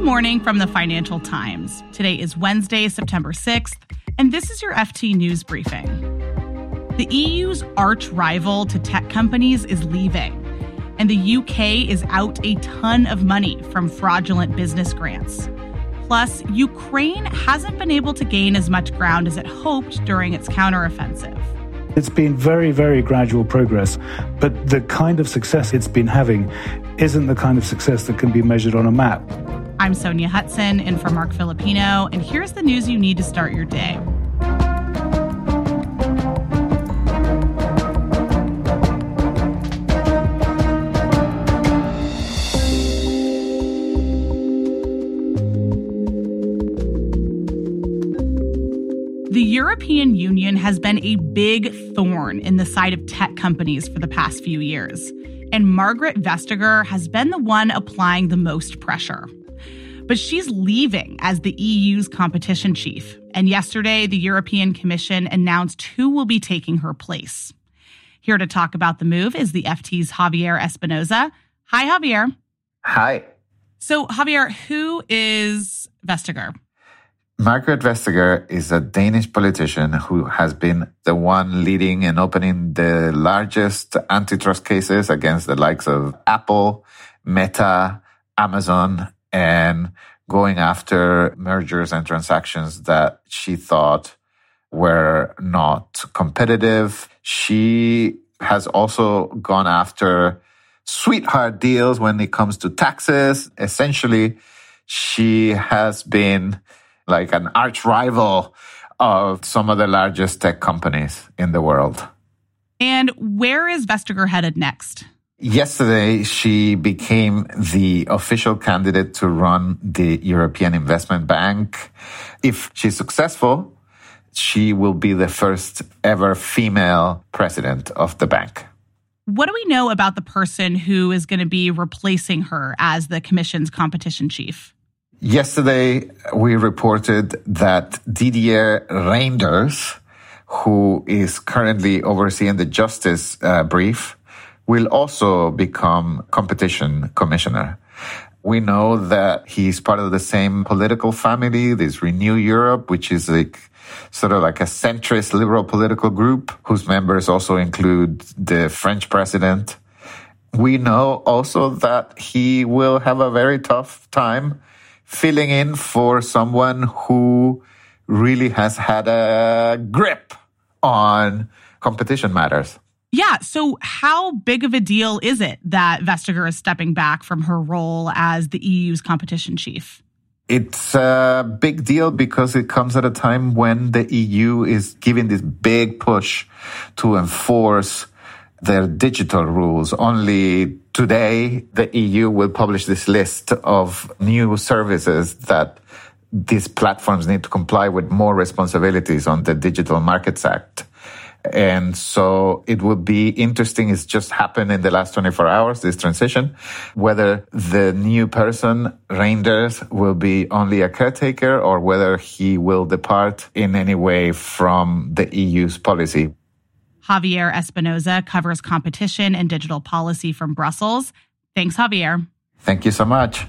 Good morning from the Financial Times. Today is Wednesday, September 6th, and this is your FT News Briefing. The EU's arch rival to tech companies is leaving, and the UK is out a ton of money from fraudulent business grants. Plus, Ukraine hasn't been able to gain as much ground as it hoped during its counteroffensive. It's been very, very gradual progress, but the kind of success it's been having isn't the kind of success that can be measured on a map. I'm Sonja Hutson, and for Marc Filippino, and here's the news you need to start your day. The European Union has been a big thorn in the side of tech companies for the past few years, and Margrethe Vestager has been the one applying the most pressure but she's leaving as the EU's competition chief. And yesterday, the European Commission announced who will be taking her place. Here to talk about the move is the FT's Javier Espinoza. Hi, Javier. Hi. So, Javier, who is Vestager? Margrethe Vestager is a Danish politician who has been the one leading and opening the largest antitrust cases against the likes of Apple, Meta, Amazon, and going after mergers and transactions that she thought were not competitive. She has also gone after sweetheart deals when it comes to taxes. Essentially, she has been like an arch rival of some of the largest tech companies in the world. And where is Vestager headed next? Yesterday, she became the official candidate to run the European Investment Bank. If she's successful, she will be the first ever female president of the bank. What do we know about the person who is going to be replacing her as the Commission's competition chief? Yesterday, we reported that Didier Reynders, who is currently overseeing the justice uh, brief, will also become competition commissioner. We know that he's part of the same political family, this Renew Europe, which is like sort of like a centrist liberal political group whose members also include the French president. We know also that he will have a very tough time filling in for someone who really has had a grip on competition matters. Yeah. So, how big of a deal is it that Vestager is stepping back from her role as the EU's competition chief? It's a big deal because it comes at a time when the EU is giving this big push to enforce their digital rules. Only today, the EU will publish this list of new services that these platforms need to comply with more responsibilities on the Digital Markets Act. And so it would be interesting. It's just happened in the last 24 hours, this transition, whether the new person, Reynders, will be only a caretaker or whether he will depart in any way from the EU's policy. Javier Espinoza covers competition and digital policy from Brussels. Thanks, Javier. Thank you so much.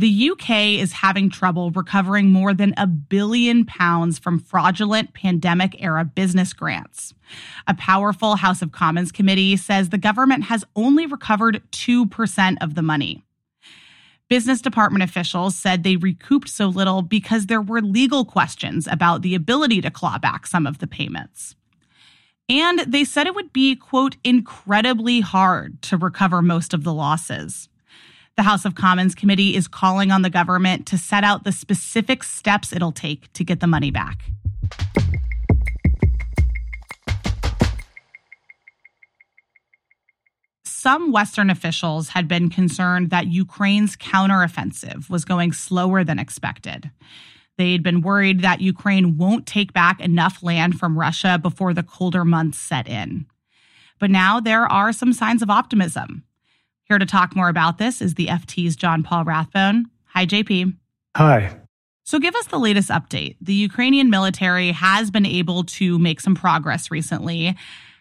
The UK is having trouble recovering more than a billion pounds from fraudulent pandemic era business grants. A powerful House of Commons committee says the government has only recovered 2% of the money. Business department officials said they recouped so little because there were legal questions about the ability to claw back some of the payments. And they said it would be, quote, incredibly hard to recover most of the losses. The House of Commons committee is calling on the government to set out the specific steps it'll take to get the money back. Some Western officials had been concerned that Ukraine's counteroffensive was going slower than expected. They'd been worried that Ukraine won't take back enough land from Russia before the colder months set in. But now there are some signs of optimism. Here to talk more about this is the FT's John Paul Rathbone. Hi, JP. Hi. So, give us the latest update. The Ukrainian military has been able to make some progress recently.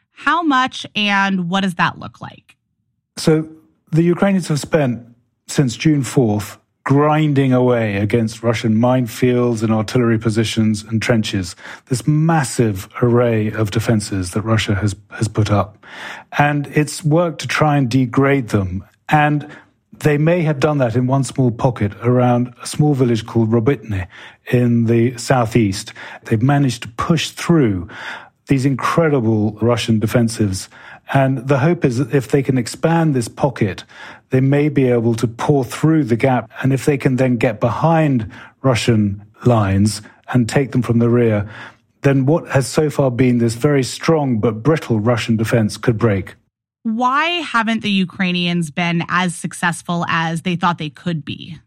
How much and what does that look like? So the Ukrainians have spent since June 4th grinding away against Russian minefields and artillery positions and trenches. This massive array of defenses that Russia has, has put up. And it's worked to try and degrade them. And they may have done that in one small pocket around a small village called Robotyne in the southeast. They've managed to push through these incredible Russian defensives. And the hope is that if they can expand this pocket, they may be able to pour through the gap. And if they can then get behind Russian lines and take them from the rear, then what has so far been this very strong but brittle Russian defense could break. Why haven't the Ukrainians been as successful as they thought they could be?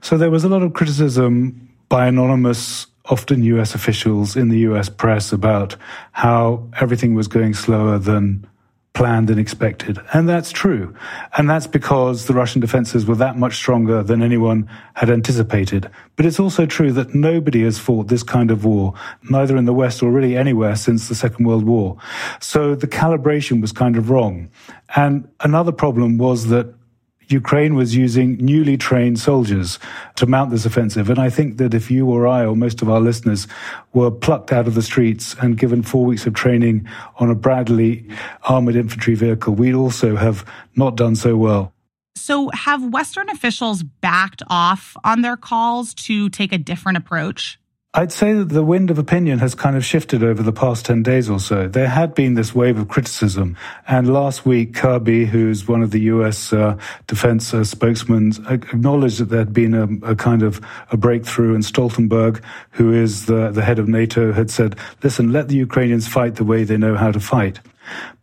So there was a lot of criticism by anonymous, often US officials in the US press about how everything was going slower than planned and expected. And that's true. And that's because the Russian defenses were that much stronger than anyone had anticipated. But it's also true that nobody has fought this kind of war, neither in the West or really anywhere since the Second World War. So the calibration was kind of wrong. And another problem was that Ukraine was using newly trained soldiers to mount this offensive. And I think that if you or I or most of our listeners were plucked out of the streets and given four weeks of training on a Bradley armored infantry vehicle, we'd also have not done so well. So, have Western officials backed off on their calls to take a different approach? I'd say that the wind of opinion has kind of shifted over the past 10 days or so. There had been this wave of criticism. And last week, Kirby, who's one of the US uh, defense uh, spokesmen, acknowledged that there had been a, a, kind of a breakthrough. And Stoltenberg, who is the, the head of NATO, had said, listen, let the Ukrainians fight the way they know how to fight.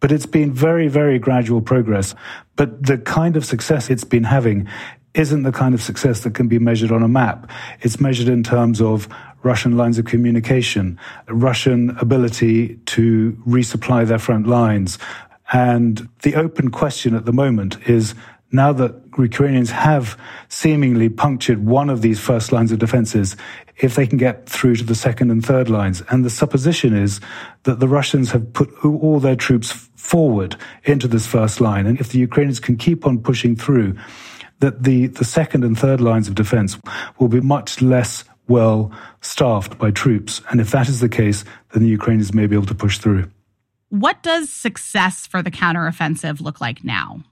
But it's been very, very gradual progress. But the kind of success it's been having isn't the kind of success that can be measured on a map. It's measured in terms of Russian lines of communication, Russian ability to resupply their front lines. And the open question at the moment is now that Ukrainians have seemingly punctured one of these first lines of defenses, if they can get through to the second and third lines. And the supposition is that the Russians have put all their troops forward into this first line. And if the Ukrainians can keep on pushing through, that the, the second and third lines of defense will be much less well staffed by troops. And if that is the case, then the Ukrainians may be able to push through. What does success for the counteroffensive look like now?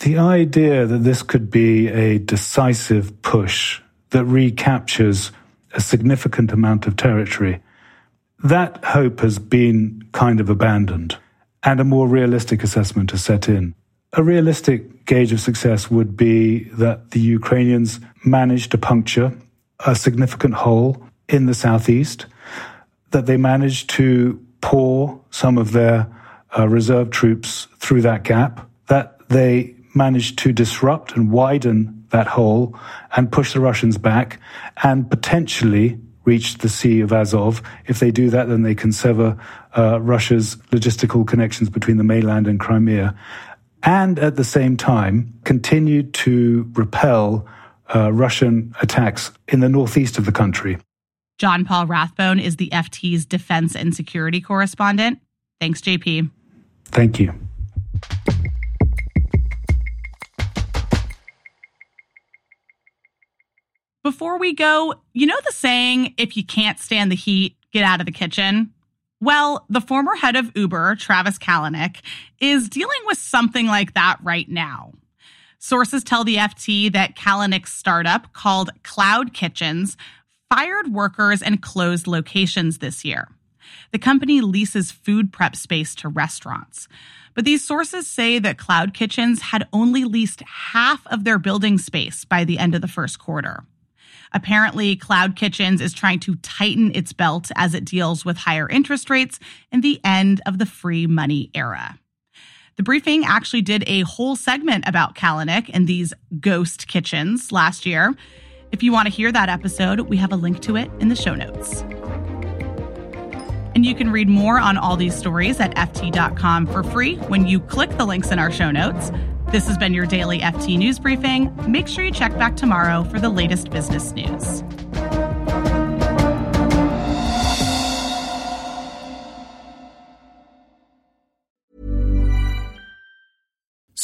The idea that this could be a decisive push that recaptures a significant amount of territory, that hope has been kind of abandoned, and a more realistic assessment has set in. A realistic gauge of success would be that the Ukrainians manage to puncture a significant hole in the southeast, that they managed to pour some of their uh, reserve troops through that gap, that they managed to disrupt and widen that hole and push the Russians back and potentially reach the Sea of Azov. If they do that, then they can sever uh, Russia's logistical connections between the mainland and Crimea and at the same time continued to repel uh, Russian attacks in the northeast of the country. John Paul Rathbone is the FT's defense and security correspondent. Thanks, JP. Thank you. Before we go, you know the saying, if you can't stand the heat, get out of the kitchen? Well, the former head of Uber, Travis Kalanick, is dealing with something like that right now. Sources tell the FT that Kalanick's startup, called Cloud Kitchens, fired workers and closed locations this year. The company leases food prep space to restaurants. But these sources say that Cloud Kitchens had only leased half of their building space by the end of the first quarter. Apparently, Cloud Kitchens is trying to tighten its belt as it deals with higher interest rates and the end of the free money era. The briefing actually did a whole segment about Kalanick and these ghost kitchens last year. If you want to hear that episode, we have a link to it in the show notes. And you can read more on all these stories at FT.com for free when you click the links in our show notes. This has been your daily FT News Briefing. Make sure you check back tomorrow for the latest business news.